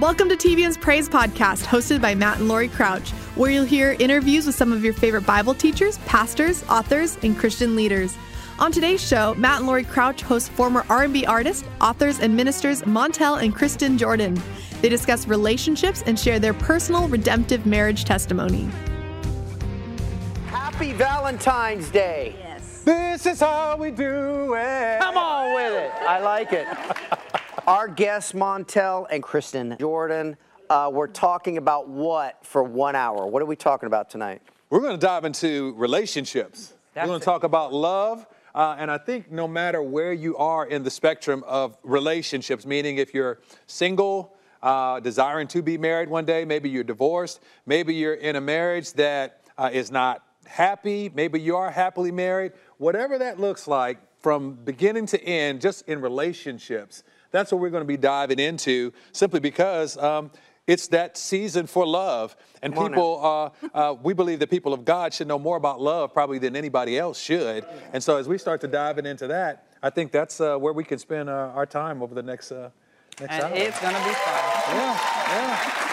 Welcome to TBN's Praise Podcast, hosted by Matt and Lori Crouch, where you'll hear interviews with some of your favorite Bible teachers, pastors, authors, and Christian leaders. On today's show, Matt and Lori Crouch host former R&B artists, authors, and ministers Montell and Kristen Jordan. They discuss relationships and share their personal redemptive marriage testimony. Happy Valentine's Day. Yes. This is how we do it. Come on with it. I like it. Our guests, Montell and Kristen Jordan, uh, we're talking about what for one hour? What are we talking about tonight? We're going to dive into relationships. That's We're going to talk about love. Uh, and I think no matter where you are in the spectrum of relationships, meaning if you're single, uh, desiring to be married one day, maybe you're divorced, maybe you're in a marriage that uh, is not happy, maybe you are happily married, whatever that looks like from beginning to end, just in relationships, that's what we're going to be diving into simply because um, it's that season for love. And Come people, uh, uh, we believe that people of God should know more about love probably than anybody else should. And so as we start to diving into that, I think that's uh, where we can spend uh, our time over the next, uh, next And hour. it's going to be fun. Yeah, yeah.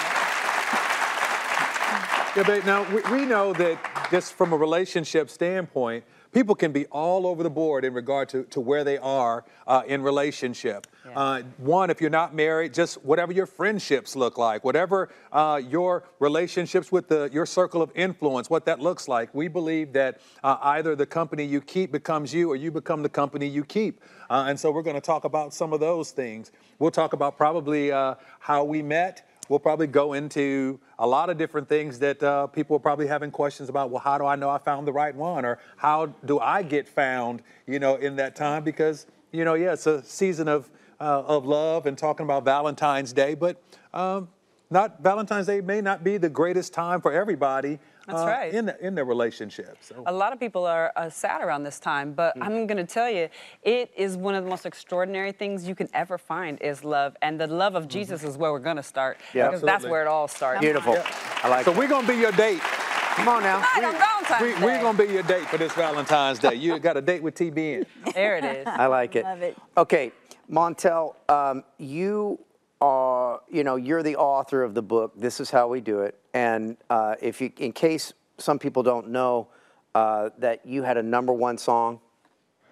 Yeah, but now we, we know that just from a relationship standpoint, people can be all over the board in regard to, to where they are uh, in relationship. Yeah. Uh, one, if you're not married, just whatever your friendships look like, whatever uh, your relationships with the, your circle of influence, what that looks like. We believe that uh, either the company you keep becomes you or you become the company you keep. Uh, and so we're going to talk about some of those things. We'll talk about probably uh, how we met. We'll probably go into a lot of different things that uh, people are probably having questions about. Well, how do I know I found the right one, or how do I get found? You know, in that time, because you know, yeah, it's a season of uh, of love and talking about Valentine's Day, but um, not Valentine's Day may not be the greatest time for everybody. That's uh, right. In the, in their relationships. So. A lot of people are uh, sad around this time, but I'm going to tell you, it is one of the most extraordinary things you can ever find is love, and the love of Jesus is where we're going to start Yeah. because that's where it all starts. Beautiful. I like it. So it. we're gonna be your date. Come on now. Right on Valentine's We, Day. we're gonna be your date for this Valentine's Day. You got a date with TBN. There it is. I like it. Love it. Okay, Montell, um, you are, you know, you're the author of the book. This is how we do it. And uh, if you, in case some people don't know, uh, that you had a number one song.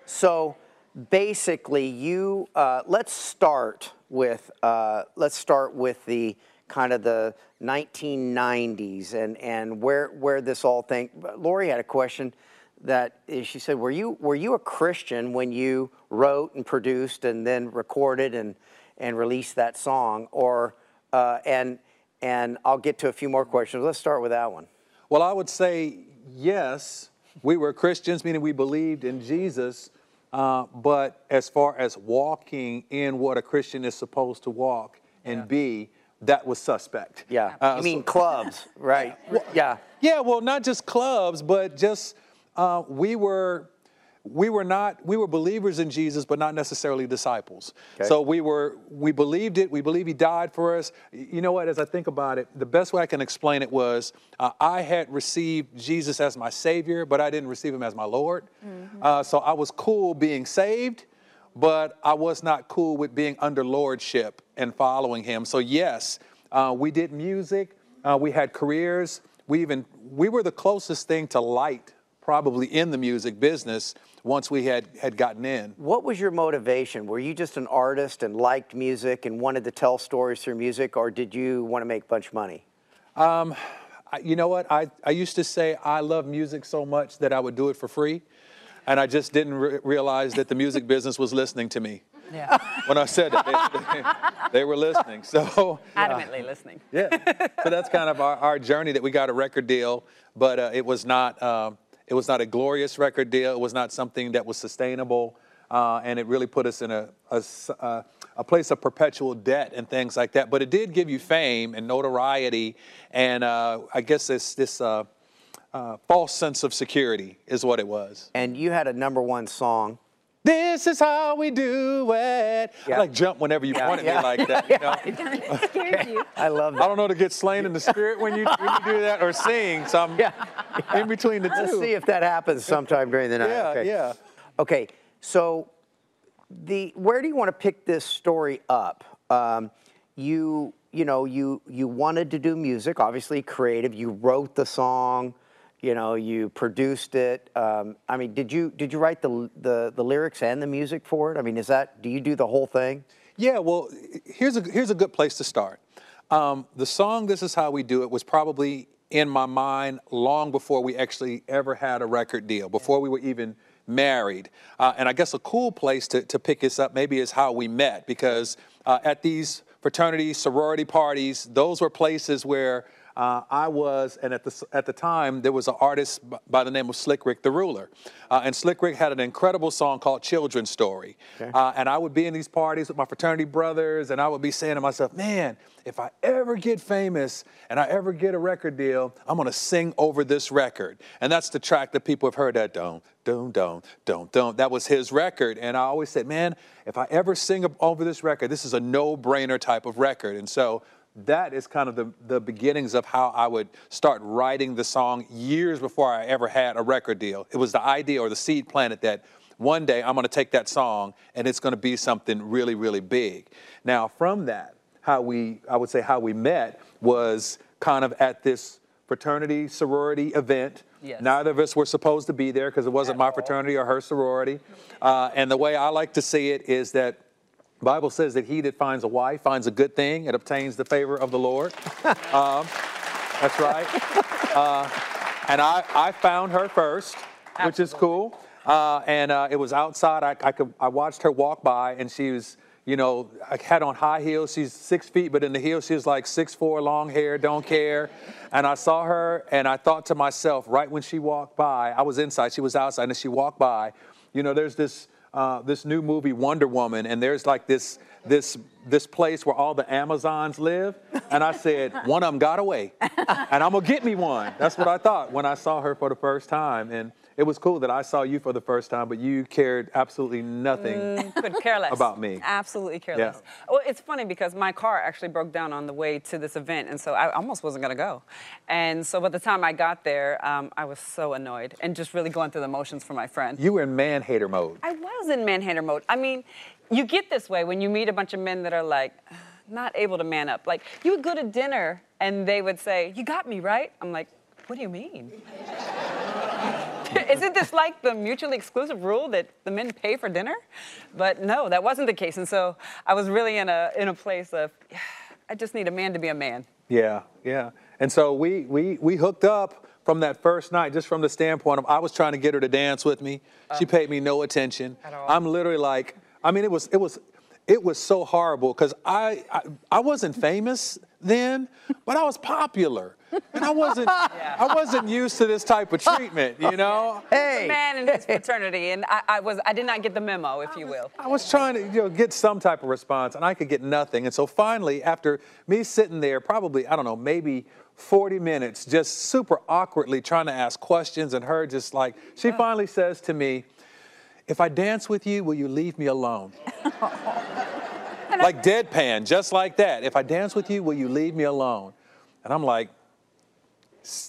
So basically, you uh, let's start with uh, let's start with the kind of the 1990s and and where where this all thing. Lori had a question that she said, "Were you were you a Christian when you wrote and produced and then recorded and and release that song?" Or uh, and and I'll get to a few more questions. Let's start with that one. Well, I would say yes. We were Christians, meaning we believed in Jesus. Uh, but as far as walking in what a Christian is supposed to walk and be, that was suspect. Yeah, Uh, you mean so- clubs, right? Yeah. Yeah, well, not just clubs, but just uh, we were we were not we were believers in Jesus, but not necessarily disciples. Okay. So we were we believed it. We believe He died for us. You know what? As I think about it, the best way I can explain it was uh, I had received Jesus as my Savior, but I didn't receive Him as my Lord. Uh, so I was cool being saved, but I was not cool with being under lordship and following Him. So yes, uh, we did music. Uh, we had careers. We even we were the closest thing to light probably in the music business once we had had gotten in. What was your motivation? Were you just an artist and liked music and wanted to tell stories through music, or did you want to make a bunch of money? I, you know what? I, I used to say I love music so much that I would do it for free. And I just didn't re- realize that the music business was listening to me. Yeah. When I said it, they, they, they were listening. So, Adamantly listening. yeah. So that's kind of our, our journey that we got a record deal, but uh, it was not um, it was not a glorious record deal. It was not something that was sustainable, uh, and it really put us in a, a uh, a place of perpetual debt and things like that. But it did give you fame and notoriety, and uh, I guess this this uh, uh, false sense of security is what it was. And you had a number one song. This is how we do it. Yeah. I like jump whenever you Yeah, point at yeah. me like that. You know? It scares you. I love that. I don't know to get slain in the spirit when you when you do that or sing. So I'm Yeah. in between the 2 Let's see if that happens sometime during the night. Yeah, okay. yeah. Okay, so the where do you want to pick this story up? Um, you you know you you wanted to do music, obviously creative. You wrote the song, you know, you produced it. Um, I mean, did you did you write the, the the lyrics and the music for it? I mean, is that do you do the whole thing? Yeah, well, here's a here's a good place to start. Um, the song "This Is How We Do It" was probably in my mind long before we actually ever had a record deal, before we were even married. Uh, and I guess a cool place to, to pick this up maybe is how we met, because uh, at these fraternity sorority parties, those were places where uh, I was, and at the, at the time, there was an artist by the name of Slick Rick the Ruler. Uh, and Slick Rick had an incredible song called Children's Story. Uh, and I would be in these parties with my fraternity brothers, and I would be saying to myself, man, if I ever get famous and I ever get a record deal, I'm gonna sing over this record. And that's the track that people have heard that, don't, don't, don't, don't, don't. That was his record. And I always said, man, if I ever sing over this record, this is a no brainer type of record. And so that is kind of the, the beginnings of how I would start writing the song years before I ever had a record deal. It was the idea or the seed planted that one day I'm going to take that song and it's going to be something really, really big. Now, from that, how we, I would say, how we met was kind of at this fraternity sorority event. Yes. Neither of us were supposed to be there because it wasn't my fraternity or her sorority. Uh, and the way I like to see it is that Bible says that he that finds a wife finds a good thing and obtains the favor of the Lord. um, that's right. Uh, and I, I found her first, which is cool. Uh, and uh, it was outside. I, I, could, I watched her walk by, and she was, you know, I had on high heels. She's six feet, but in the heels, she was like six four, long hair, don't care. And I saw her, and I thought to myself, right when she walked by, I was inside, she was outside, and as she walked by. You know, there's this uh, this new movie Wonder Woman, and there's like this this this place where all the Amazons live, and I said one of them got away, and I'm gonna get me one. That's what I thought when I saw her for the first time, and it was cool that I saw you for the first time, but you cared absolutely nothing. Could care less About me. Absolutely careless. Yeah. Well, it's funny because my car actually broke down on the way to this event, and so I almost wasn't going to go. And so by the time I got there, um, I was so annoyed and just really going through the motions for my friend. You were in man hater mode. I was in man-hater mode. I mean, you get this way when you meet a bunch of men that are like not able to man up. Like you would go to dinner and they would say, "You got me right." I'm like, "What do you mean?" Isn't this like the mutually exclusive rule that the men pay for dinner? But no, that wasn't the case. And so I was really in a in a place of I just need a man to be a man. Yeah, yeah. And so we we we hooked up from that first night, just from the standpoint of I was trying to get her to dance with me. She oh. paid me no attention. At all. I'm literally like, I mean, it was it was it was so horrible because I, I I wasn't famous then, but I was popular. And I wasn't I wasn't used to this type of treatment, you know? Hey, Man in his fraternity, and I, I was I did not get the memo, if you will. I was trying to you know, get some type of response, and I could get nothing. And so finally, after me sitting there, probably, I don't know, maybe 40 minutes, just super awkwardly trying to ask questions, and her just like, she uh. finally says to me, If I dance with you, will you leave me alone? like deadpan, just like that. If I dance with you, will you leave me alone? And I'm like,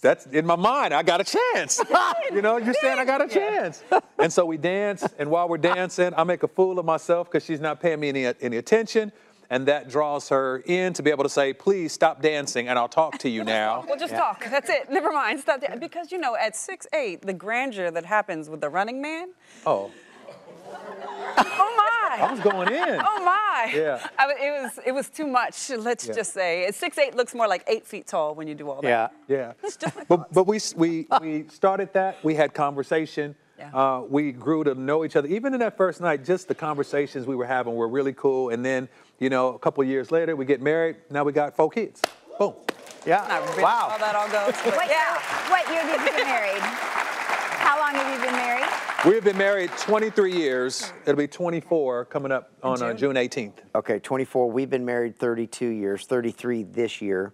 that's in my mind. I got a chance. you know, you're saying I got a chance. and so we dance, and while we're dancing, I make a fool of myself because she's not paying me any, any attention. And that draws her in to be able to say, please stop dancing and I'll talk to you now. We'll just talk. That's it. Never mind. Stop that. Because you know, at six eight, the grandeur that happens with the running man. Oh, Oh my. I was going in. Oh my! Yeah. I, it was it was too much. Let's Yeah. just say six eight looks more like eight feet tall when you do all that. yeah. Yeah. just like but but we, we, we started that. We had conversation. Yeah. Uh, we grew to know each other. Even in that first night, just the conversations we were having were really cool. And then, you know, a couple of years later, we get married. Now we got four kids. Boom. Yeah. Not really wow. how that all goes. But What, yeah. what year did you get married? How long have you been married? We have been married 23 years. It'll be 24 coming up on uh, June 18th. Okay, 24. We've been married 32 years, 33 this year,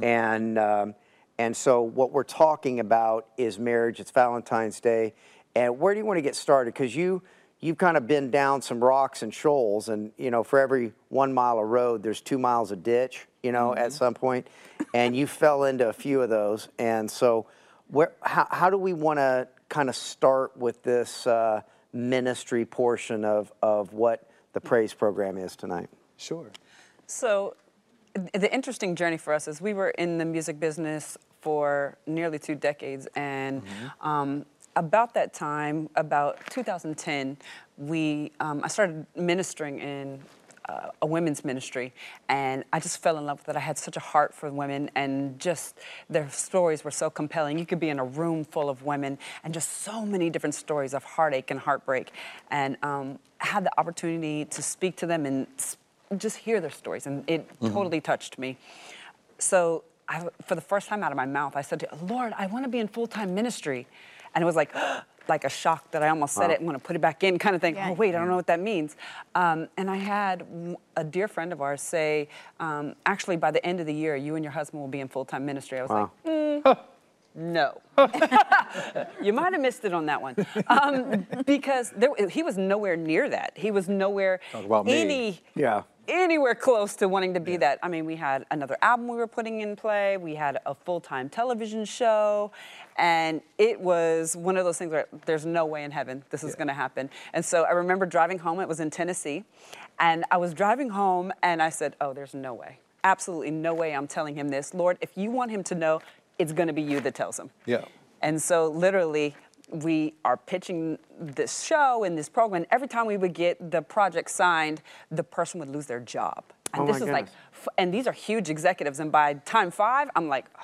and um, and so what we're talking about is marriage. It's Valentine's Day, and where do you want to get started? Because you you've kind of been down some rocks and shoals, and you know for every one mile of road, there's two miles of ditch. You know, at some point, and you fell into a few of those, and so where how, how do we want to kind of start with this uh, ministry portion of of what the praise program is tonight? Sure. So, the interesting journey for us is we were in the music business for nearly two decades, and um, about that time, about 2010, we um, I started ministering in uh, a women's ministry, and I just fell in love with it. I had such a heart for women, and just their stories were so compelling. You could be in a room full of women, and just so many different stories of heartache and heartbreak, and um, had the opportunity to speak to them and just hear their stories, and it totally touched me. So, I, for the first time out of my mouth, I said, to "Lord, I want to be in full-time ministry," and it was like, like a shock that I almost said it and want to put it back in, kind of thing. Yeah. Oh, wait, I don't know what that means. Um, and I had a dear friend of ours say, um, actually, by the end of the year, you and your husband will be in full-time ministry. I was like, "Mm, no. you might have missed it on that one. Um, because there, he was nowhere near that. He was nowhere any Yeah. anywhere close to wanting to be that. I mean, we had another album we were putting in play. We had a full-time television show, and it was one of those things where there's no way in heaven this is going to happen. And so I remember driving home. It was in Tennessee, and I was driving home, and I said, "Oh, there's no way." Absolutely no way I'm telling him this. Lord, if you want him to know, it's going to be you that tells them. Yeah. And so literally, we are pitching this show and this program. Every time we would get the project signed, the person would lose their job. And Oh this my is like, and these are huge executives. And by time five, I'm like, oh,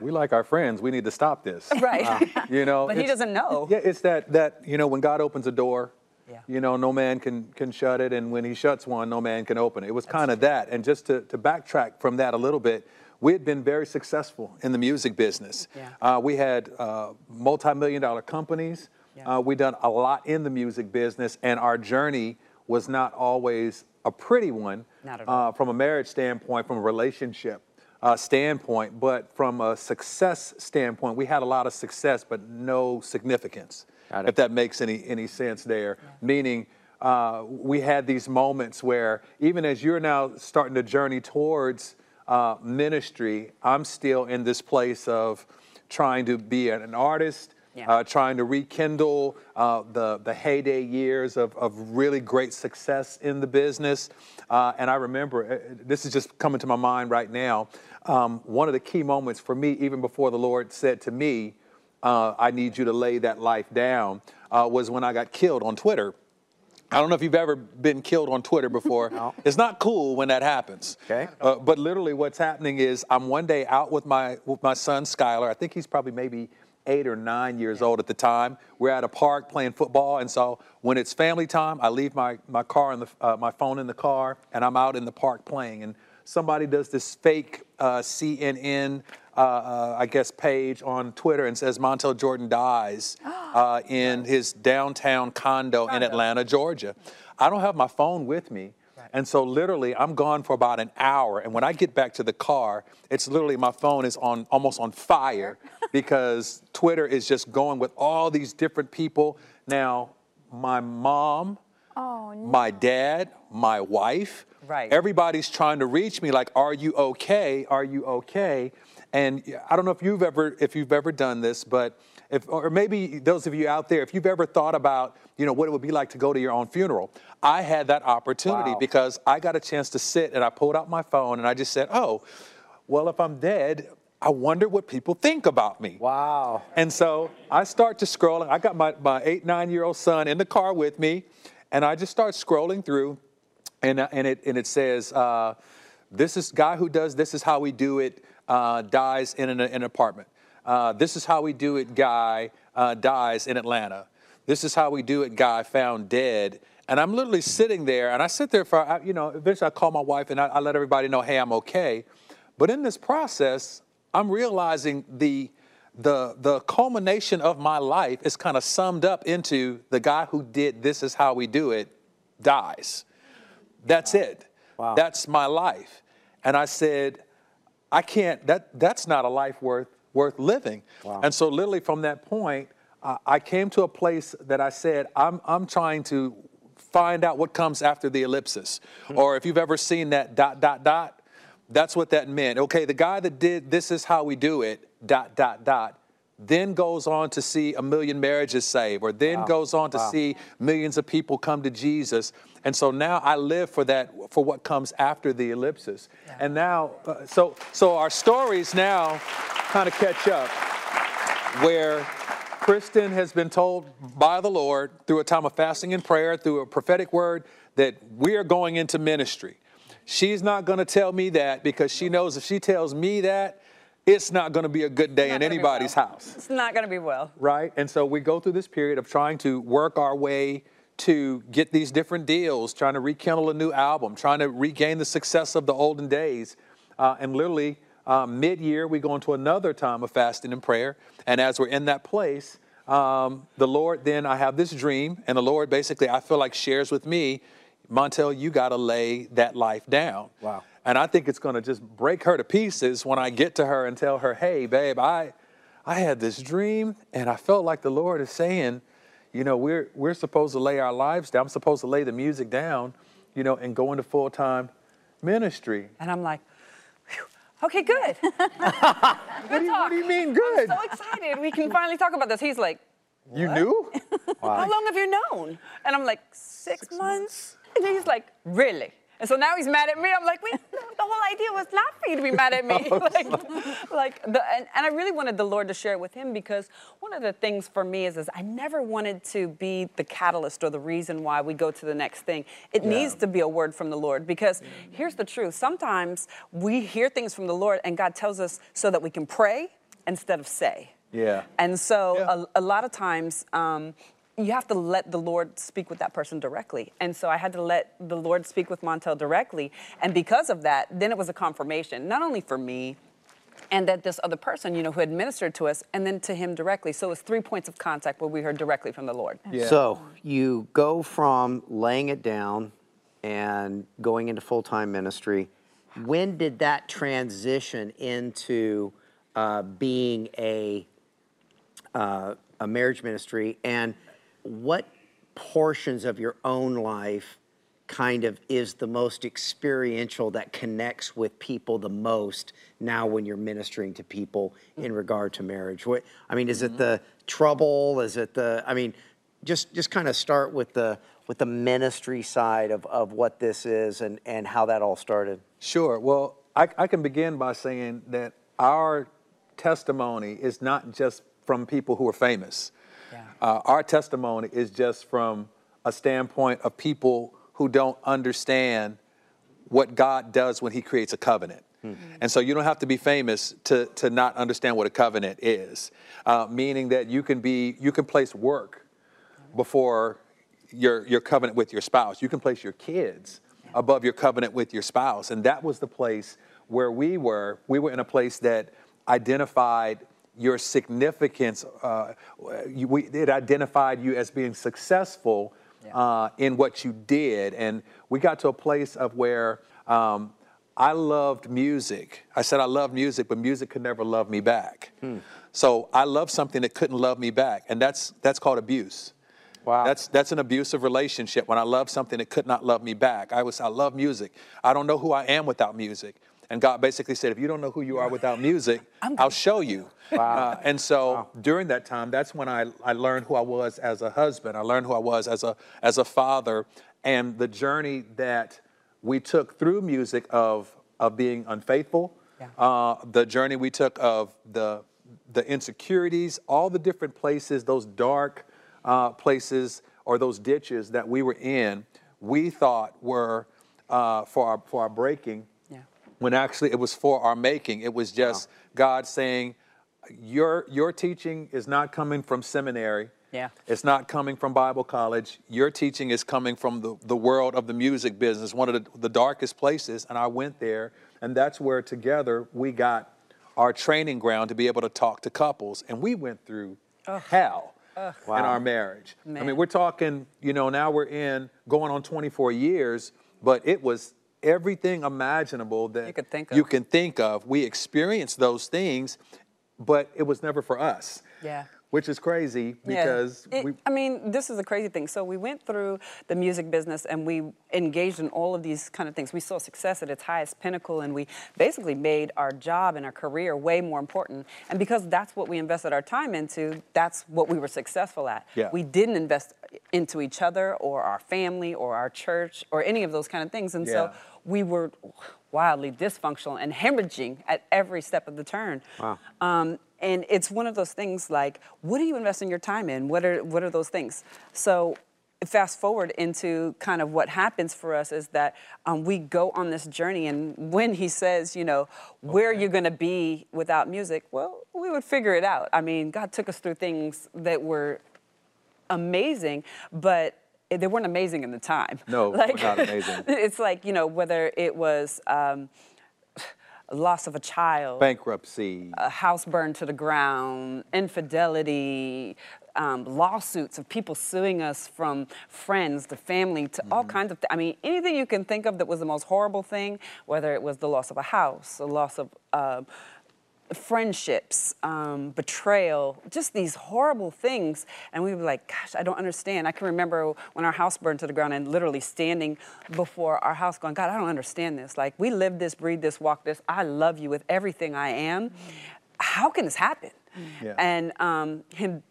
We like our friends. We need to stop this. right. Uh, you know. But he doesn't know. Yeah, it's that that you know when God opens a door, Yeah. you know no man can can shut it, and when He shuts one, no man can open it. It was kind of that. And just to to backtrack from that a little bit, we had been very successful in the music business. Yeah. Uh, we had uh, multi-million dollar companies. Yeah. Uh, we done a lot in the music business, and our journey was not always a pretty one Not at all. uh, from a marriage standpoint, from a relationship uh, standpoint, but from a success standpoint, we had a lot of success, but no significance. If that makes any any sense there, meaning. Uh, we had these moments where, even as you're now starting to journey towards uh, ministry, I'm still in this place of trying to be an artist, Yeah. uh, trying to rekindle uh, the, the heyday years of, of really great success in the business. Uh, and I remember, uh, this is just coming to my mind right now, um, one of the key moments for me, even before the Lord said to me, uh, I need you to lay that life down, uh, was when I got killed on Twitter. I don't know if you've ever been killed on Twitter before. It's not cool when that happens. Okay. Uh, but literally, what's happening is I'm one day out with my with my son Skylar. I think he's probably maybe eight or nine years old at the time. We're at a park playing football, and so when it's family time, I leave my my car the uh, my phone in the car, and I'm out in the park playing. And somebody does this fake uh, CNN. Uh, uh, I guess page on Twitter and says Montell Jordan dies uh, in his downtown condo in Atlanta, Georgia. I don't have my phone with me, and so literally, I'm gone for about an hour. And when I get back to the car, it's literally my phone is on almost on fire because Twitter is just going with all these different people. Now, my mom, my dad, my wife, Right. everybody's trying to reach me like, "Are you okay? Are you okay?" And I don't know if you've ever if you've ever done this, but if or maybe those of you out there, if you've ever thought about, you know, what it would be like to go to your own funeral. I had that opportunity Wow. because I got a chance to sit and I pulled out my phone and I just said, "Oh, well, if I'm dead, I wonder what people think about me." Wow. And so I start to scroll. I got my, my eight, nine year old son in the car with me, and I just start scrolling through, and, and, it, and it says, uh, This is guy who does this is how we do it, uh, dies in an, an apartment. Uh, this is how we do it, guy uh, dies in Atlanta. This is how we do it, guy found dead. And I'm literally sitting there, and I sit there for, you know, eventually I call my wife and I, I let everybody know, hey, I'm okay. But in this process, I'm realizing the the the culmination of my life is kind of summed up into the guy who did this is how we do it dies. That's it. Wow. That's my life. And I said, I can't. That that's not a life worth worth living. Wow. And so literally from that point, uh, I came to a place that I said, I'm I'm trying to find out what comes after the ellipsis, Hmm. or if you've ever seen that dot dot dot. That's what that meant. Okay, the guy that did this is how we do it, dot, dot, dot, then goes on to see a million marriages saved, or then goes on to see millions of people come to Jesus. And so now I live for that, for what comes after the ellipsis. And now, uh, so, so our stories now kind of catch up where Kristen has been told by the Lord through a time of fasting and prayer, through a prophetic word, that we are going into ministry. She's not going to tell me that because she knows if she tells me that, it's not going to be a good day in anybody's well. house It's not going to be well. right? And so we go through this period of trying to work our way to get these different deals, trying to rekindle a new album, trying to regain the success of the olden days. Uh, and literally, uh, mid year, we go into another time of fasting and prayer. And as we're in that place, um, the Lord then, I have this dream, and the Lord basically, I feel like, shares with me, Montell, you got to lay that life down. Wow. And I think it's going to just break her to pieces when I get to her and tell her, hey, babe, I, I had this dream and I felt like the Lord is saying, you know, we're, we're supposed to lay our lives down. I'm supposed to lay the music down, you know, and go into full time ministry. And I'm like, okay, good. good What do, you, what do you mean good? I'm so excited. We can finally talk about this. He's like, You knew? How long have you known? And I'm like, six, months. And he's like, really? And so now he's mad at me. I'm like, we, the whole idea was not for you to be mad at me. like, like the, and, and I really wanted the Lord to share it with him because one of the things for me is, is I never wanted to be the catalyst or the reason why we go to the next thing. It needs to be a word from the Lord because here's the truth. Sometimes we hear things from the Lord and God tells us so that we can pray instead of say. Yeah. And so Yeah. a, a lot of times, um, you have to let the Lord speak with that person directly. And so I had to let the Lord speak with Montell directly. And because of that, then it was a confirmation, not only for me, and that this other person, you know, who had ministered to us, and then to him directly. So it was three points of contact where we heard directly from the Lord. Yeah. So you go from laying it down and going into full time ministry. When did that transition into uh, being a uh, a marriage ministry, and what portions of your own life kind of is the most experiential that connects with people the most now when you're ministering to people in regard to marriage? What I mean, is it mm-hmm. the trouble? Is it the I mean, just just kind of start with the with the ministry side of, of what this is and, and how that all started. Sure. Well, I, I can begin by saying that our testimony is not just from people who are famous. Yeah. Uh, our testimony is just from a standpoint of people who don't understand what God does when He creates a covenant. And so you don't have to be famous to, to not understand what a covenant is, uh, meaning that you can be you can place work before your your covenant with your spouse. You can place your kids above your covenant with your spouse, and that was the place where we were. We were in a place that identified your significance. Uh, you, we, it identified you as being successful uh, in what you did, and we got to a place of where. Um, I loved music. I said I love music, but music could never love me back. So I loved something that couldn't love me back, and that's that's called abuse. Wow. That's that's an abusive relationship when I love something that could not love me back. I was I love music. I don't know who I am without music. And God basically said, if you don't know who you are without music, I'll show you. Uh, and so during that time, that's when I, I learned who I was as a husband. I learned who I was as a as a father, and the journey that we took through music of of being unfaithful, Yeah. uh, the journey we took of the the insecurities, all the different places, those dark uh, places or those ditches that we were in, we thought were uh, for our for our breaking. When actually it was for our making. It was just God saying, "Your your teaching is not coming from seminary." Yeah. It's not coming from Bible college. Your teaching is coming from the, the world of the music business, one of the, the darkest places. And I went there, and that's where together we got our training ground to be able to talk to couples. And we went through hell in our marriage. I mean, we're talking, you know, now we're in going on 24 years, but it was everything imaginable that You could think you can think of. We experienced those things, but it was never for us. Yeah. Which is crazy Yeah. because It- we I mean, this is the crazy thing. So we went through the music business and we engaged in all of these kind of things. We saw success at its highest pinnacle, and we basically made our job and our career way more important. And because that's what we invested our time into, that's what we were successful at. Yeah. We didn't invest into each other or our family or our church or any of those kind of things, and Yeah. so we were wildly dysfunctional and hemorrhaging at every step of the turn. Wow. Um, and it's one of those things like, what are you investing your time in? What are what are those things? So fast forward into kind of what happens for us is that um, we go on this journey and when he says you know where are you going to be without music well we would figure it out i mean god took us through things that were amazing but they weren't amazing in the time No, were not amazing. it's like you know whether it was um, loss of a child bankruptcy. a house burned to the ground, infidelity, um, lawsuits of people suing us from friends to family to all kinds of. Th- I mean, anything you can think of that was the most horrible thing, whether it was the loss of a house, the loss of. um friendships, um, betrayal, just these horrible things. And we were like, gosh, I don't understand. I can remember when our house burned to the ground and literally standing before our house going, God, I don't understand this. Like, we live this, breathe this, walk this. I love you with everything I am. How can this happen? Yeah. And um, him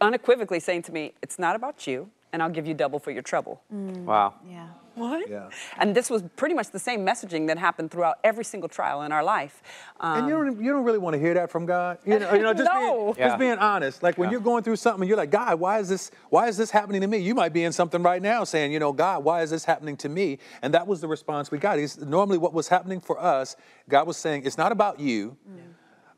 unequivocally saying to me, It's not about you, and I'll give you double for your trouble. Wow. Yeah. What? Yeah. And this was pretty much the same messaging that happened throughout every single trial in our life. Um, And you don't, you don't really want to hear that from God. You know, you know just, No. being, Yeah. just being honest. Like when Yeah. you're going through something, and you're like, God, why is this? Why is this happening to me? You might be in something right now, saying, you know, God, why is this happening to me? And that was the response we got. Is normally what was happening for us. God was saying, it's not about you,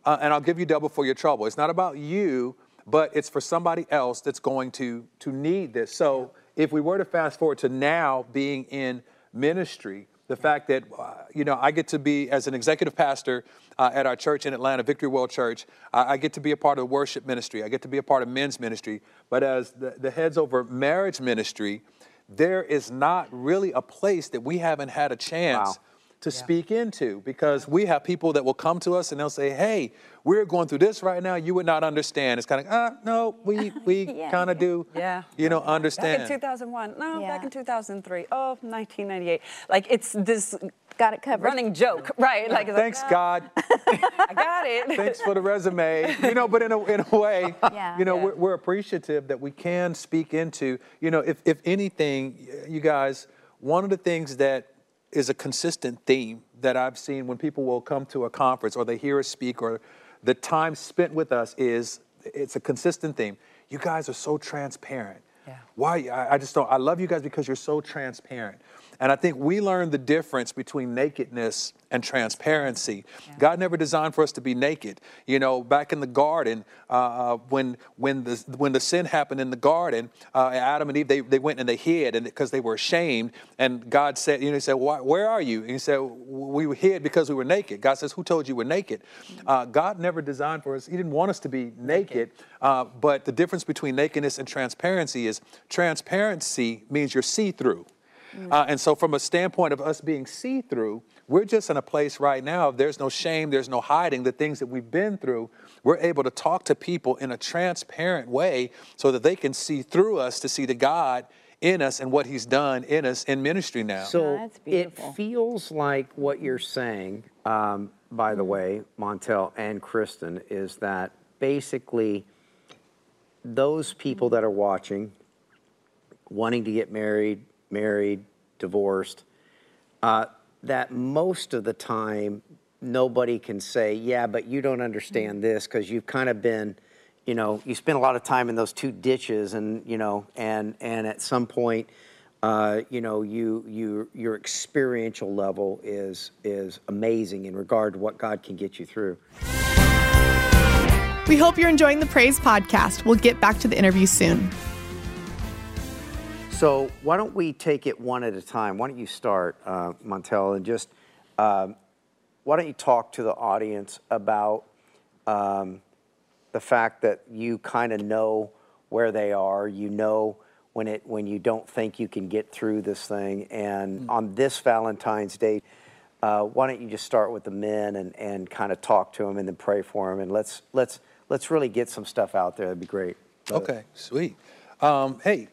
uh, and I'll give you double for your trouble. It's not about you, but it's for somebody else that's going to to need this. So if we were to fast forward to now being in ministry, the fact that uh, you know I get to be as an executive pastor uh, at our church in Atlanta, Victory World Church. I, I get to be a part of the worship ministry. I get to be a part of men's ministry. But as the, the heads over marriage ministry, there is not really a place that we haven't had a chance Wow. To speak into because we have people that will come to us and they'll say, "Hey, we're going through this right now. You would not understand." It's kind of, "Uh, no, we we Yeah. kind of do, Yeah. you know, understand. Back in 2001. No, back in 2003. Oh, 1998. Like it's this Got it covered. running joke, right? Like, it's like, Thanks, "Ah, God. I got it. Thanks for the resume. You know, but in a, in a way, Yeah. you know, Yeah. we're, we're appreciative that we can speak into, you know, if, if anything, you guys, one of the things that is a consistent theme that I've seen when people will come to a conference or they hear us speak or the time spent with us is, it's a consistent theme. You guys are so transparent. Yeah. Why? I, I just don't. I love you guys because you're so transparent. And I think we learned the difference between nakedness and transparency. God never designed for us to be naked. You know, back in the garden, uh, uh, when when the when the sin happened in the garden, uh, Adam and Eve they, they went and they hid and because they were ashamed. And God said, you know, He said, Why, "Where are you?" And He said, "We were hid because we were naked." God says, "Who told you we're naked?" Uh, God never designed for us. He didn't want us to be naked. Uh, but the difference between nakedness and transparency is transparency means you're see-through. Uh, and so, from a standpoint of us being see through, we're just in a place right now, if there's no shame, there's no hiding the things that we've been through. We're able to talk to people in a transparent way so that they can see through us to see the God in us and what He's done in us in ministry now. So that's it feels like what you're saying, um, by the way, Montell and Kristen, is that basically those people that are watching, wanting to get married, married, divorced, uh, that most of the time nobody can say, yeah, but you don't understand this because you've kind of been, you know, you spend a lot of time in those two ditches, and you know, and and at some point, uh, you know, you you your experiential level is is amazing in regard to what God can get you through. We hope you're enjoying the Praise podcast. We'll get back to the interview soon. So why don't we take it one at a time? Why don't you start, uh, Montell, and just um, why don't you talk to the audience about um, the fact that you kind of know where they are, you know when it when you don't think you can get through this thing, and mm. on this Valentine's Day. Uh, why don't you just start with the men and, and kind of talk to them and then pray for them and let's let's let's really get some stuff out there. That'd be great. Okay, sweet. Um, hey,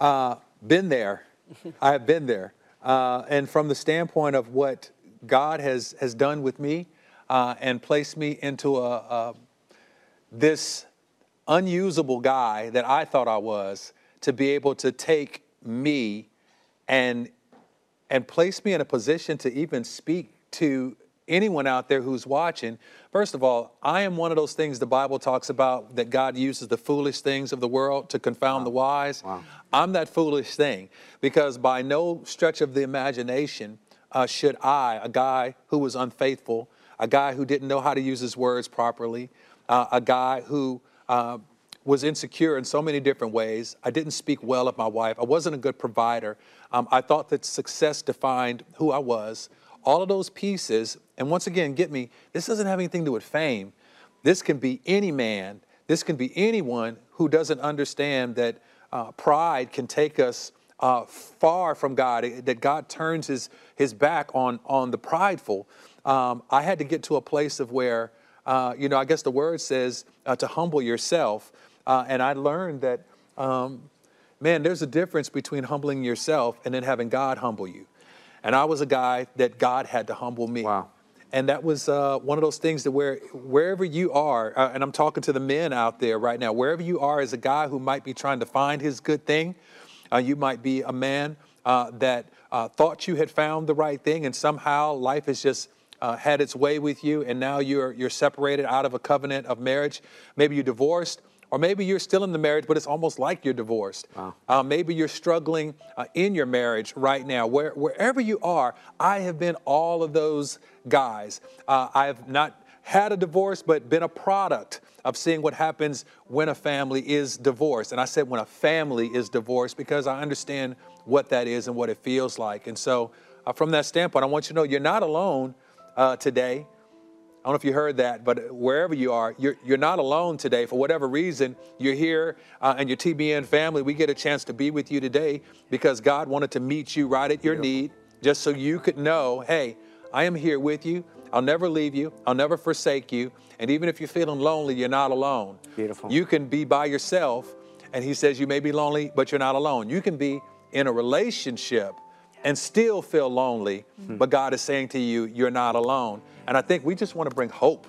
uh, been there. I have been there. Uh, and from the standpoint of what God has, has done with me uh, and placed me into a, a, this unusable guy that I thought I was to be able to take me and, and place me in a position to even speak to anyone out there who's watching, first of all, I am one of those things the Bible talks about that God uses the foolish things of the world to confound wow. the wise. Wow. I'm that foolish thing because by no stretch of the imagination uh, should I, a guy who was unfaithful, a guy who didn't know how to use his words properly, uh, a guy who uh, was insecure in so many different ways. I didn't speak well of my wife. I wasn't a good provider. Um, I thought that success defined who I was. All of those pieces, and once again, get me, this doesn't have anything to do with fame. This can be any man, this can be anyone who doesn't understand that uh, pride can take us uh, far from God, that God turns his, his back on, on the prideful. Um, I had to get to a place of where, uh, you know, I guess the word says uh, to humble yourself. Uh, and I learned that, um, man, there's a difference between humbling yourself and then having God humble you. And I was a guy that God had to humble me. Wow. And that was uh, one of those things that where wherever you are, uh, and I'm talking to the men out there right now, wherever you are as a guy who might be trying to find his good thing, uh, you might be a man uh, that uh, thought you had found the right thing, and somehow life has just uh, had its way with you, and now you're you're separated out of a covenant of marriage. Maybe you're divorced. Or maybe you're still in the marriage, but it's almost like you're divorced. Wow. Uh, maybe you're struggling uh, in your marriage right now. Where, wherever you are, I have been all of those guys. Uh, I have not had a divorce, but been a product of seeing what happens when a family is divorced. And I said when a family is divorced because I understand what that is and what it feels like. And so, uh, from that standpoint, I want you to know you're not alone uh, today. I don't know if you heard that, but wherever you are, you're, you're not alone today. For whatever reason, you're here uh, and your TBN family, we get a chance to be with you today because God wanted to meet you right at your Beautiful. need, just so you could know, hey, I am here with you. I'll never leave you. I'll never forsake you. And even if you're feeling lonely, you're not alone. Beautiful. You can be by yourself. And he says you may be lonely, but you're not alone. You can be in a relationship and still feel lonely, mm-hmm. but God is saying to you, you're not alone. And I think we just want to bring hope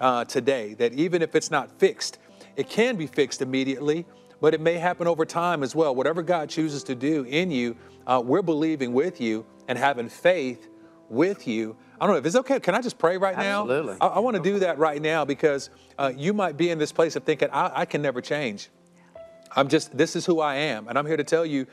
uh, today that even if it's not fixed, it can be fixed immediately, but it may happen over time as well. Whatever God chooses to do in you, uh, we're believing with you and having faith with you. I don't know if it's okay. Can I just pray right now? Absolutely. I, I want to do that right now because uh, you might be in this place of thinking, I, I can never change. I'm just, this is who I am. And I'm here to tell you,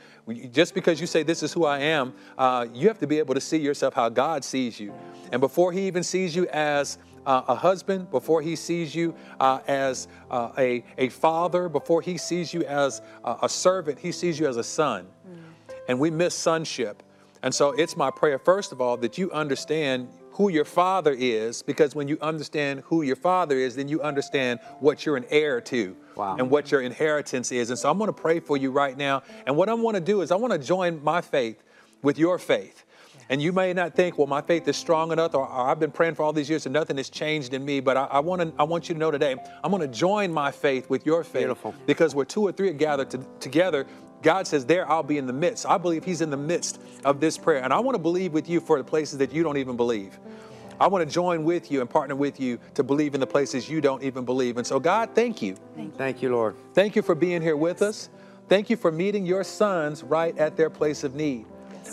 just because you say this is who I am, uh, you have to be able to see yourself how God sees you. And before He even sees you as uh, a husband, before He sees you uh, as uh, a, a father, before He sees you as a, a servant, He sees you as a son. Mm. And we miss sonship. And so it's my prayer, first of all, that you understand who your father is, because when you understand who your father is, then you understand what you're an heir to wow. and what your inheritance is. And so I'm going to pray for you right now. And what I want to do is I want to join my faith with your faith. And you may not think, well, my faith is strong enough, or, or I've been praying for all these years and nothing has changed in me. But I, I want to, I want you to know today, I'm going to join my faith with your faith, Beautiful. because where two or three are gathered to, together, God says, There I'll be in the midst. I believe He's in the midst of this prayer. And I want to believe with you for the places that you don't even believe. I want to join with you and partner with you to believe in the places you don't even believe. And so, God, thank you. Thank you, thank you Lord. Thank you for being here with us. Thank you for meeting your sons right at their place of need.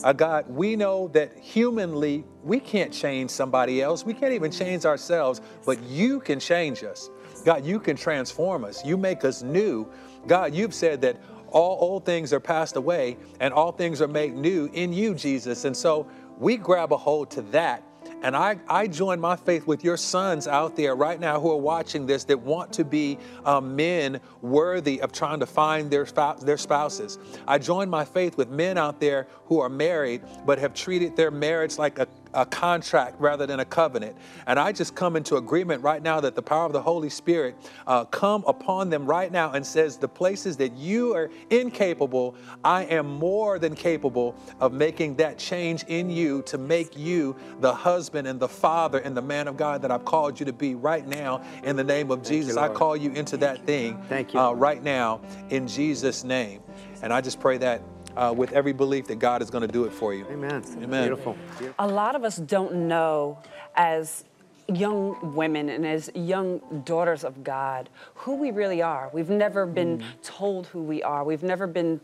Uh, God, we know that humanly we can't change somebody else. We can't even change ourselves, but you can change us. God, you can transform us. You make us new. God, you've said that all old things are passed away and all things are made new in you, Jesus. And so we grab a hold to that. And I, I join my faith with your sons out there right now who are watching this that want to be uh, men worthy of trying to find their, their spouses. I join my faith with men out there who are married but have treated their marriage like a, a contract rather than a covenant. And I just come into agreement right now that the power of the Holy Spirit uh, come upon them right now and says, the places that you are incapable, I am more than capable of making that change in you to make you the husband and the father and the man of God that I've called you to be right now in the name of Jesus. you, I call you into that thing Thank you. Uh, right now in Jesus' name. And I just pray that uh, with every belief that God is going to do it for you. Amen. Amen. Beautiful. A lot of us don't know as young women and as young daughters of God who we really are. We've never been told who we are. We've never been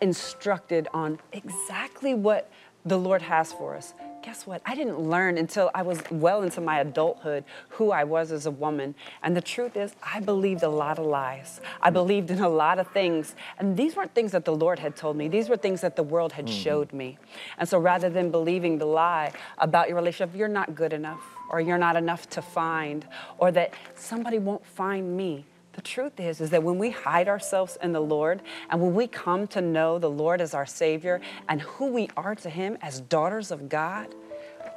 instructed on exactly what the Lord has for us. Guess what? I didn't learn until I was well into my adulthood who I was as a woman. And the truth is, I believed a lot of lies. I believed in a lot of things. And these weren't things that the Lord had told me, these were things that the world had mm-hmm. showed me. And so rather than believing the lie about your relationship, you're not good enough, or you're not enough to find, or that somebody won't find me. The truth is, is that when we hide ourselves in the Lord and when we come to know the Lord as our Savior and who we are to Him as daughters of God,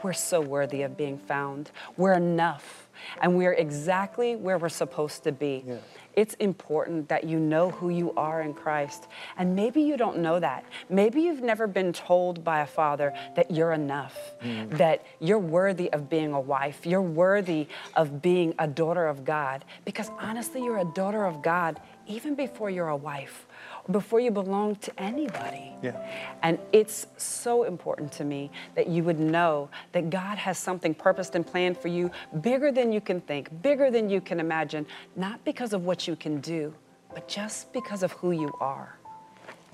we're so worthy of being found. We're enough and we're exactly where we're supposed to be. It's important that you know who you are in Christ. And maybe you don't know that. Maybe you've never been told by a father that you're enough, mm. that you're worthy of being a wife, you're worthy of being a daughter of God. Because honestly, you're a daughter of God even before you're a wife, before you belong to anybody. Yeah. And it's so important to me that you would know that God has something purposed and planned for you bigger than you can think, bigger than you can imagine, not because of what you can do, but just because of who you are.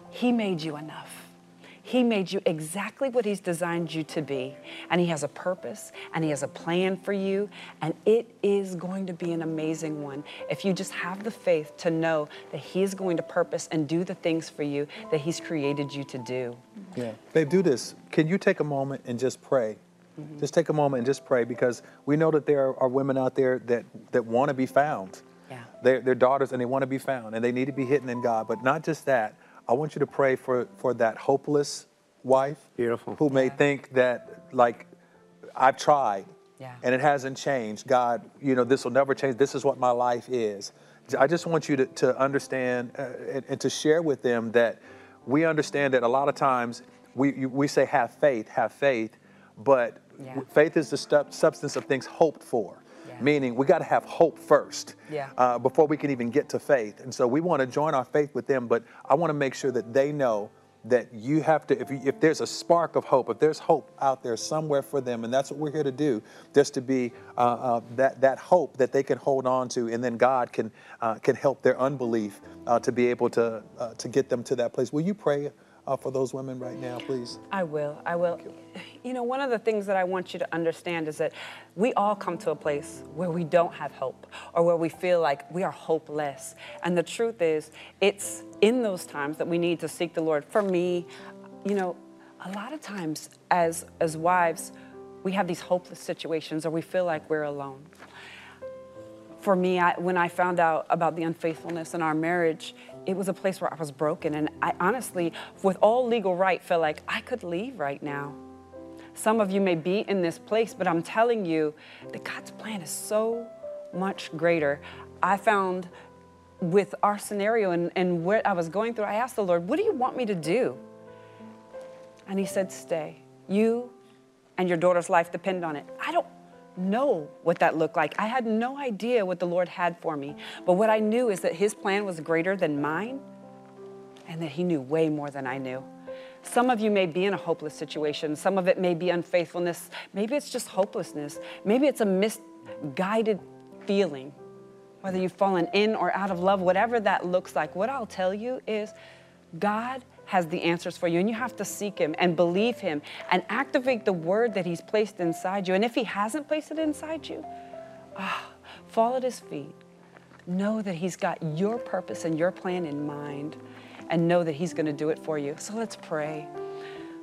He made you enough. He made you exactly what He's designed you to be. And He has a purpose and He has a plan for you. And it is going to be an amazing one if you just have the faith to know that He is going to purpose and do the things for you that He's created you to do. Yeah. Babe, do this. Can you take a moment and just pray? Mm-hmm. Just take a moment and just pray because we know that there are, are women out there that, that want to be found. Yeah. They're, they're daughters and they want to be found and they need to be hidden in God. But not just that, I want you to pray for, for that hopeless wife Beautiful. who may Yeah. think that, like, I've tried Yeah. and it hasn't changed. God, you know, this will never change. This is what my life is. I just want you to, to understand uh, and, and to share with them that we understand that a lot of times we, you- we say have faith, have faith, but Yeah. faith is the stu- substance of things hoped for. Yeah. Meaning, we got to have hope first Yeah. uh, before we can even get to faith. And so, we want to join our faith with them, but I want to make sure that they know that you have to, if, you, if there's a spark of hope, if there's hope out there somewhere for them, and that's what we're here to do, just to be uh, uh, that, that hope that they can hold on to, and then God can, uh, can help their unbelief uh, to be able to, uh, to get them to that place. Will you pray uh, for those women right now, please? I will. I will. You know, one of the things that I want you to understand is that we all come to a place where we don't have hope or where we feel like we are hopeless. And the truth is, it's in those times that we need to seek the Lord. For me, you know, a lot of times as as wives, we have these hopeless situations or we feel like we're alone for me, I, when I found out about the unfaithfulness in our marriage, it was a place where I was broken. And I honestly, with all legal right, felt like I could leave right now. Some of you may be in this place, but I'm telling you that God's plan is so much greater. I found with our scenario and, and what I was going through, I asked the Lord, What do you want me to do? And He said, Stay. You and your daughter's life depend on it. I don't know what that looked like. I had no idea what the Lord had for me. But what I knew is that His plan was greater than mine and that He knew way more than I knew. Some of you may be in a hopeless situation. Some of it may be unfaithfulness. Maybe it's just hopelessness. Maybe it's a misguided feeling, whether you've fallen in or out of love, whatever that looks like. What I'll tell you is God has the answers for you, and you have to seek Him and believe Him and activate the word that He's placed inside you. And if He hasn't placed it inside you, ah, fall at His feet. Know that He's got your purpose and your plan in mind, and know that He's going to do it for you. So let's pray.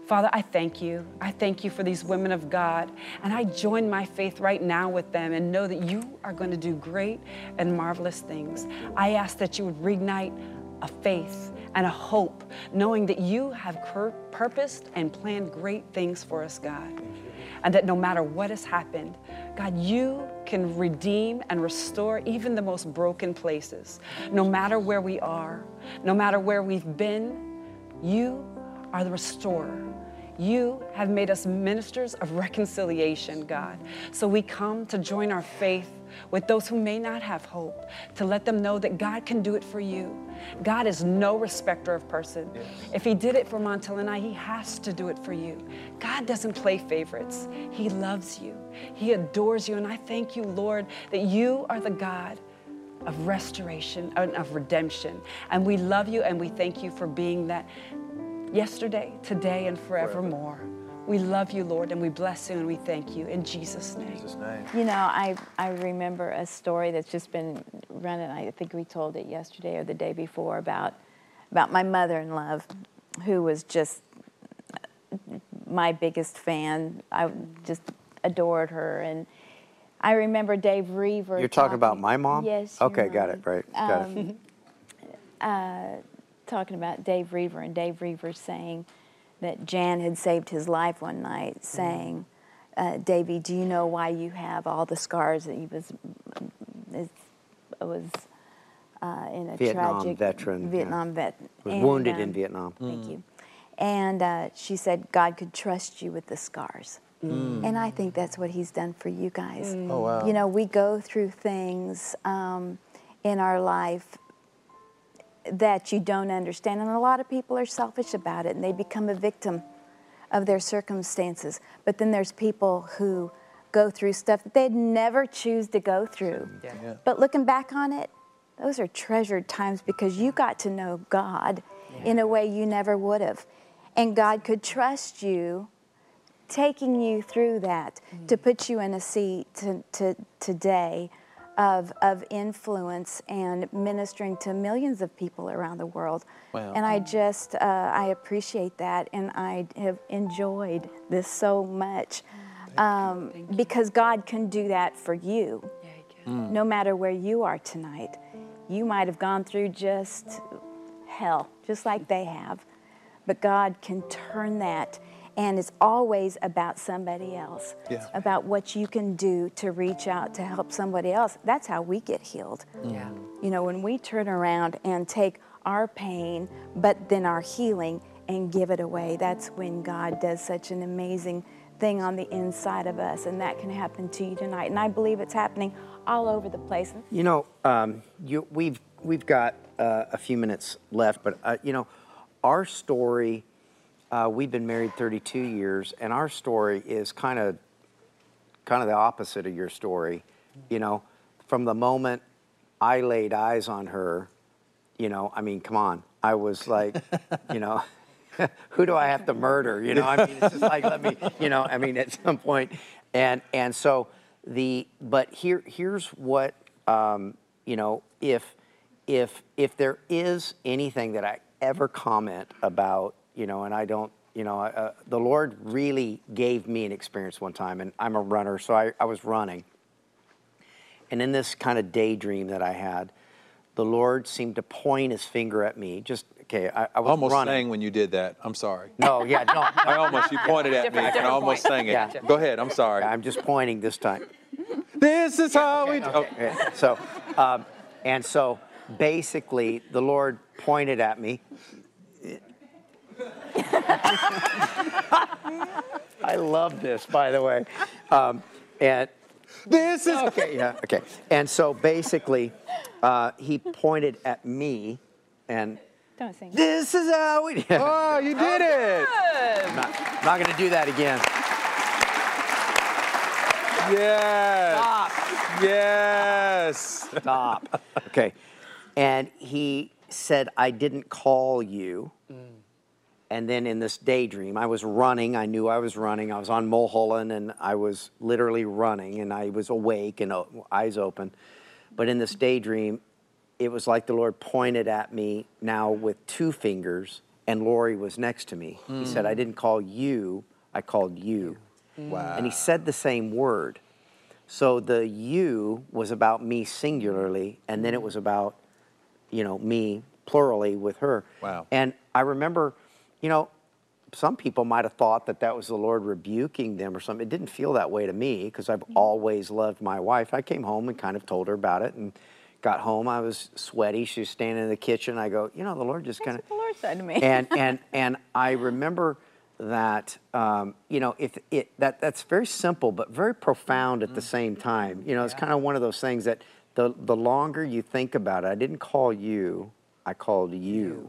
Father, I thank you. I thank you for these women of God. And I join my faith right now with them and know that you are going to do great and marvelous things. I ask that you would reignite a faith and a hope, knowing that you have purposed and planned great things for us, God. and that no matter what has happened, God, you can redeem and restore even the most broken places. No matter where we are, no matter where we've been, you are the restorer. You have made us ministers of reconciliation, God. So we come to join our faith with those who may not have hope, to let them know that God can do it for you. God is no respecter of person. Yes. If He did it for Montell and I, He has to do it for you. God doesn't play favorites, He loves you, He adores you. And I thank you, Lord, that you are the God of restoration and of redemption. And we love you and we thank you for being that yesterday, today, and forevermore. We love you, Lord, and we bless you and we thank you in Jesus' name. Jesus name. You know, I, I remember a story that's just been running. I think we told it yesterday or the day before about about my mother-in-law, who was just my biggest fan. I just adored her, and I remember Dave Roever. You're talking, talking about my mom. Yes. Okay, got it. Right. Got um, it. Uh, talking about Dave Roever and Dave Roever saying that Jan had saved his life one night, mm-hmm. saying, uh, Davy, do you know why you have all the scars that he was was uh, in a Vietnam tragic veteran, Vietnam yeah. vet was and, wounded um, in Vietnam. Thank mm. you. And uh, she said God could trust you with the scars. Mm. And I think that's what He's done for you guys. Mm. Oh wow! You know, we go through things um, in our life that you don't understand. And a lot of people are selfish about it and they become a victim of their circumstances. But then there's people who go through stuff that they'd never choose to go through. Yeah. Yeah. But looking back on it, those are treasured times because you got to know God yeah. in a way you never would have. And God could trust you taking you through that mm-hmm. to put you in a seat to, to, today of, of influence and ministering to millions of people around the world. Wow. And I just, uh, I appreciate that and I have enjoyed this so much um, because God can do that for you. Mm. No matter where you are tonight, you might have gone through just hell, just like they have, but God can turn that and it's always about somebody else, yeah. about what you can do to reach out to help somebody else. That's how we get healed. Yeah. You know, when we turn around and take our pain, but then our healing and give it away, that's when God does such an amazing thing on the inside of us, and that can happen to you tonight. And I believe it's happening all over the place. You know, um, you, we've we've got uh, a few minutes left, but uh, you know, our story uh, we've been married 32 years, and our story is kind of kind of the opposite of your story. You know, from the moment I laid eyes on her, you know, I mean, come on, I was like, you know. who do I have to murder? You know, I mean, it's just like let me, you know, I mean, at some point, and and so the, but here here's what, um, you know, if if if there is anything that I ever comment about you know, and I don't, you know, uh, the Lord really gave me an experience one time, and I'm a runner, so I, I was running. And in this kind of daydream that I had, the Lord seemed to point his finger at me. Just okay, I, I was almost running. saying when you did that. I'm sorry. No, yeah, no. I almost you pointed at me, and I almost sang it. Yeah. Go ahead. I'm sorry. I'm just pointing this time. this is how we do. Okay. okay. So, um, and so basically, the Lord pointed at me I love this, by the way. Um, and this is okay. Yeah. Okay. And so basically, uh, he pointed at me, and don't sing. This is how we. oh, you did it! I'm not, not going to do that again. Yes. Stop. Yes. Stop. Okay. And he said, I didn't call you. Mm. And then in this daydream, I was running. I knew I was running. I was on Mulholland and I was literally running and I was awake and uh, eyes open. But in this daydream, it was like the Lord pointed at me now with two fingers and Laurie was next to me. Mm. He said, I hmm. didn't call you, I called you. Wow. And he said the same word. So the you was about me singularly, and then it was about, you know, me plurally with her. Wow. And I remember you know, some people might have thought that that was the Lord rebuking them or something. It didn't feel that way to me because I've always loved my wife. I came home and kind of told her about it and got home. I was sweaty. She was standing in the kitchen. I go, you know, the Lord just kind of. the Lord said to me. and and and I remember that um, you know if it that that's very simple but very profound at the same time. You know, it's kind of one of those things that the the longer you think about it, I didn't call you, I called you,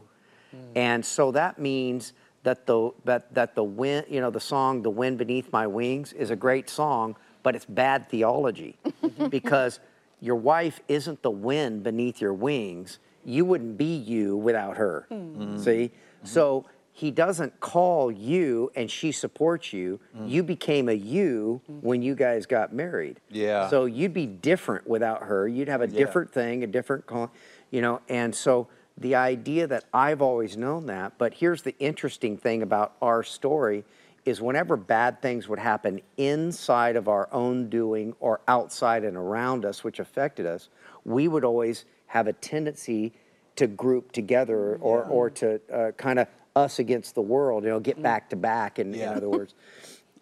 Mm. and so that means that the that that the wind, you know, the song "The Wind Beneath My Wings" is a great song, but it's bad theology because your wife isn't the wind beneath your wings. You wouldn't be you without her. Hmm. Mm. See, mm-hmm. so he doesn't call you and she supports you. Mm. You became a you when you guys got married. Yeah. So you'd be different without her. You'd have a Yeah. different thing, a different call, you know. And so the idea that I've always known that, but here's the interesting thing about our story is whenever bad things would happen inside of our own doing or outside and around us, which affected us, we would always have a tendency to group together or, or to uh, kind of us against the world, you know, get back to back, in, in other words.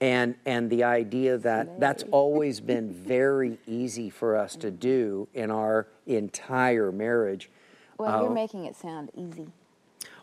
And, and the idea that that's always been very easy for us to do in our entire marriage. Well, you're uh, making it sound easy.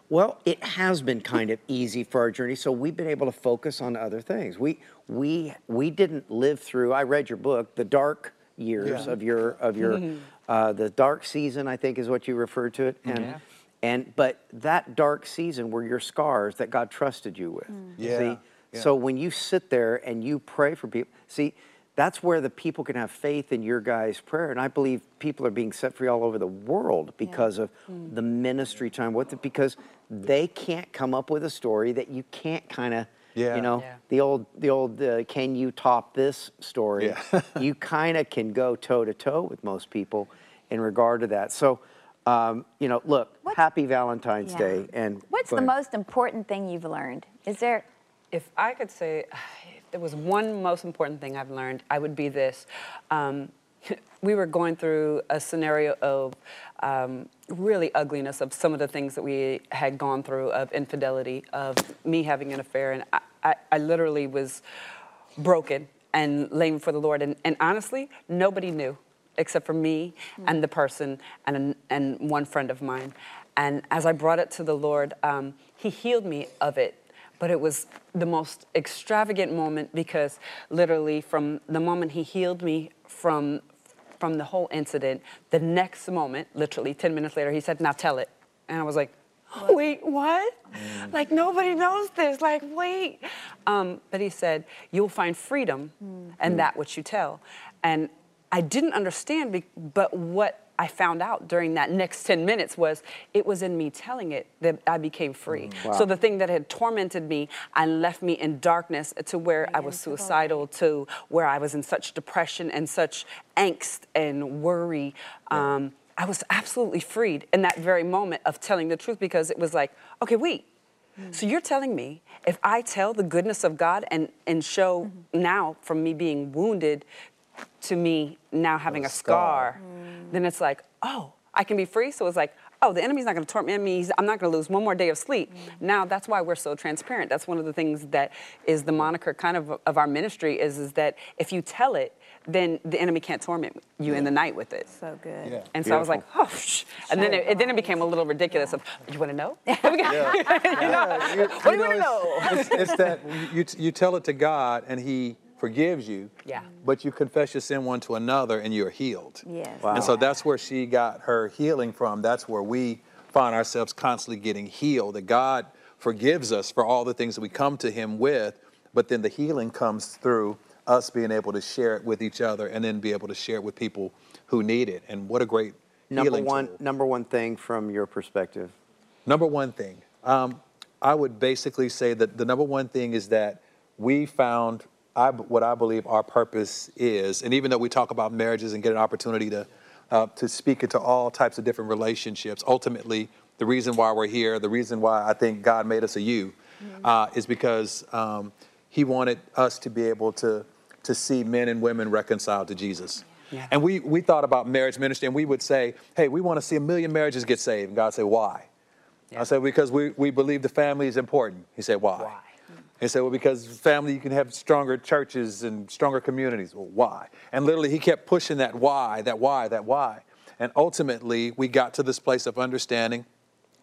Well, it has been kind of easy for our journey, so we've been able to focus on other things. We we we didn't live through. I read your book, the dark years Yeah. of your of your uh, the dark season. I think is what you referred to it, and and but that dark season were your scars that God trusted you with. Yeah, See, yeah. so when you sit there and you pray for people, see. That's where the people can have faith in your guys' prayer, and I believe people are being set free all over the world because of the ministry time with it. Because they can't come up with a story that you can't kind of, Yeah. you know, Yeah. the old, the old, uh, can you top this story? Yeah. you kind of can go toe to toe with most people in regard to that. So, um, you know, look, What's- happy Valentine's Yeah. Day, and What's the ahead. most important thing you've learned? Is there If I could say, if there was one most important thing I've learned, I would be this. Um, we were going through a scenario of um, really ugliness of some of the things that we had gone through of infidelity, of me having an affair, and I, I, I literally was broken and laying for the Lord. And, and honestly, nobody knew except for me and the person and, and one friend of mine. And as I brought it to the Lord, um, He healed me of it. But it was the most extravagant moment because literally from the moment He healed me from, from the whole incident, the next moment, literally 10 minutes later, He said, Now tell it. And I was like, Wait, what? Mm. Like nobody knows this. Like, wait. Um, but he said, You'll find freedom hmm. and hmm. that which you tell. And I didn't understand, be- but what I found out during that next 10 minutes was it was in me telling it that I became free. Mm. So the thing that had tormented me and left me in darkness to where I was suicidal, to where I was in such depression and such angst and worry. Um, I was absolutely freed in that very moment of telling the truth because it was like, okay, wait. Mm. So you're telling me if I tell the goodness of God and, and show mm-hmm. now from me being wounded to me now having a scar, mm. then it's like, oh, I can be free. So it's like, oh, the enemy's not going to torment me. I'm not going to lose one more day of sleep. Mm. Now that's why we're so transparent. That's one of the things that is the moniker kind of of our ministry is, is that if you tell it, then the enemy can't torment you in the night with it. so good? Yeah. And so I was like, oh, shh. and then it, it- then it became a little ridiculous. Of, you want to know? Yeah, you- What do you know, wanna it's- know? It's, it's that you, you tell it to God and He forgives you. Yeah. But you confess your sin one to another and you're healed. Yes. Wow. And so that's where she got her healing from. That's where we find ourselves constantly getting healed. That God forgives us for all the things that we come to Him with, but then the healing comes through us being able to share it with each other and then be able to share it with people who need it. And what a great number healing one tool. number one thing from your perspective. Number one thing, um, I would basically say that the number one thing is that we found I, what I believe our purpose is, and even though we talk about marriages and get an opportunity to uh, to speak into all types of different relationships, ultimately the reason why we're here, the reason why I think God made us a you, uh, is because um, He wanted us to be able to to see men and women reconciled to Jesus. Yeah. And we we thought about marriage ministry, and we would say, "Hey, we want to see a million marriages get saved." And God said, "Why?" I said, because we, we believe the family is important. He said, why? Why? He said, well, because family, you can have stronger churches and stronger communities. Well, why? And literally, he kept pushing that why, that why, that why. And ultimately, we got to this place of understanding.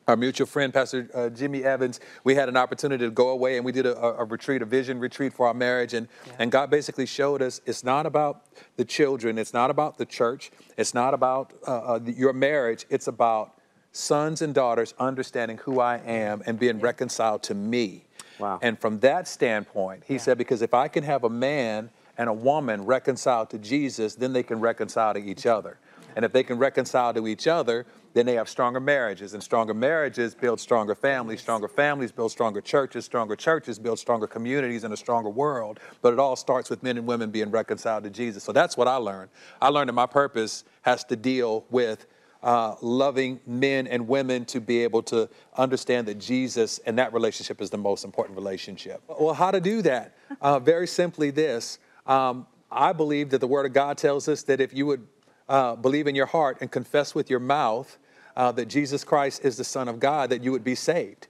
Our mutual friend, Pastor uh, Jimmy Evans, we had an opportunity to go away and we did a, a retreat, a vision retreat for our marriage. And, yeah. and God basically showed us it's not about the children, it's not about the church, it's not about uh, uh, your marriage, it's about sons and daughters understanding who I am and being reconciled to me. Wow. And from that standpoint, he yeah. said, because if I can have a man and a woman reconciled to Jesus, then they can reconcile to each other. And if they can reconcile to each other, then they have stronger marriages. And stronger marriages build stronger families. Stronger families build stronger churches. Stronger churches build stronger communities and a stronger world. But it all starts with men and women being reconciled to Jesus. So that's what I learned. I learned that my purpose has to deal with uh, loving men and women to be able to understand that Jesus and that relationship is the most important relationship. Well, how to do that? Uh, very simply, this. Um, I believe that the Word of God tells us that if you would uh, believe in your heart and confess with your mouth uh, that Jesus Christ is the Son of God, that you would be saved.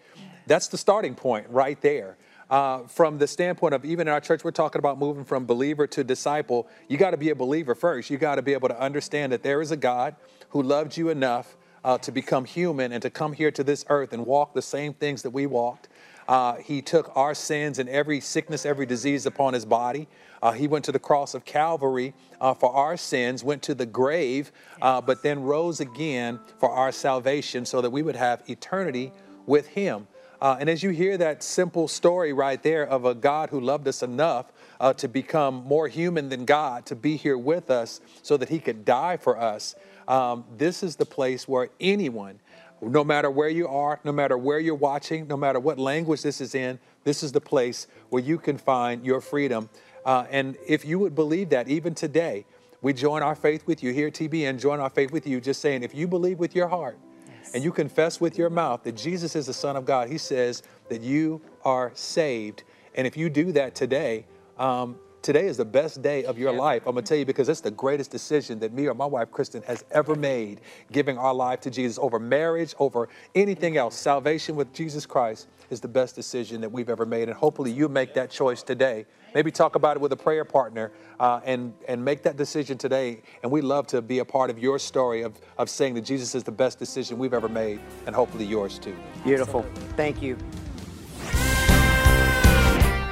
That's the starting point right there. Uh, from the standpoint of even in our church, we're talking about moving from believer to disciple. You got to be a believer first. You got to be able to understand that there is a God who loved you enough uh, to become human and to come here to this earth and walk the same things that we walked. Uh, he took our sins and every sickness, every disease upon his body. Uh, he went to the cross of Calvary uh, for our sins, went to the grave, uh, but then rose again for our salvation so that we would have eternity with him. Uh, and as you hear that simple story right there of a God who loved us enough uh, to become more human than God, to be here with us so that he could die for us, um, this is the place where anyone, no matter where you are, no matter where you're watching, no matter what language this is in, this is the place where you can find your freedom. Uh, and if you would believe that, even today, we join our faith with you here at TBN, join our faith with you, just saying, if you believe with your heart yes. and you confess with your mouth that Jesus is the Son of God, He says that you are saved. And if you do that today, um, today is the best day of your life. I'm gonna tell you because it's the greatest decision that me or my wife Kristin has ever made, giving our life to Jesus over marriage, over anything else. Salvation with Jesus Christ is the best decision that we've ever made, and hopefully you make that choice today. Maybe talk about it with a prayer partner uh, and, and make that decision today. And we love to be a part of your story of, of saying that Jesus is the best decision we've ever made, and hopefully yours too. Beautiful. Thank you.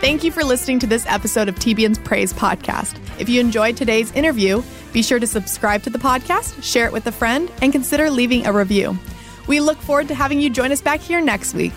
Thank you for listening to this episode of TBN's Praise Podcast. If you enjoyed today's interview, be sure to subscribe to the podcast, share it with a friend, and consider leaving a review. We look forward to having you join us back here next week.